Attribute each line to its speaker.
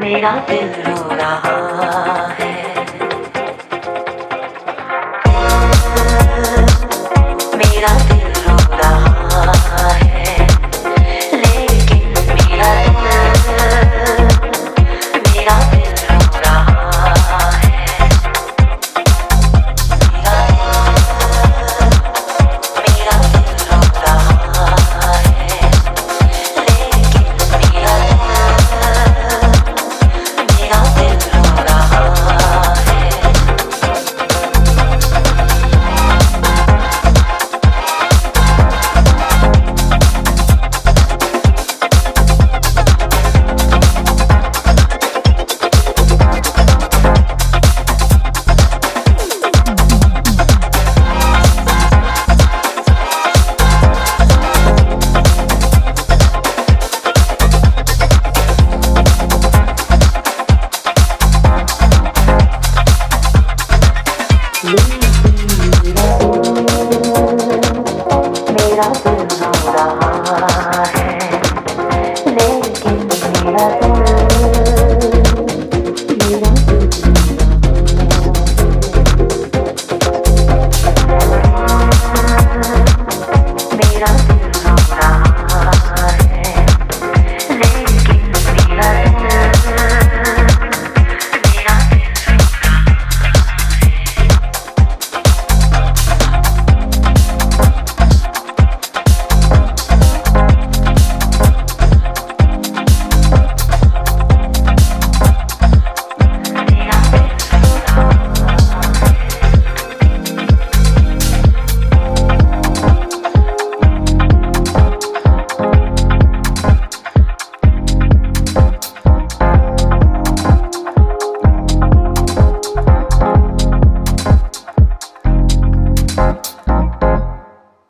Speaker 1: मेरा दिल रो रहा है।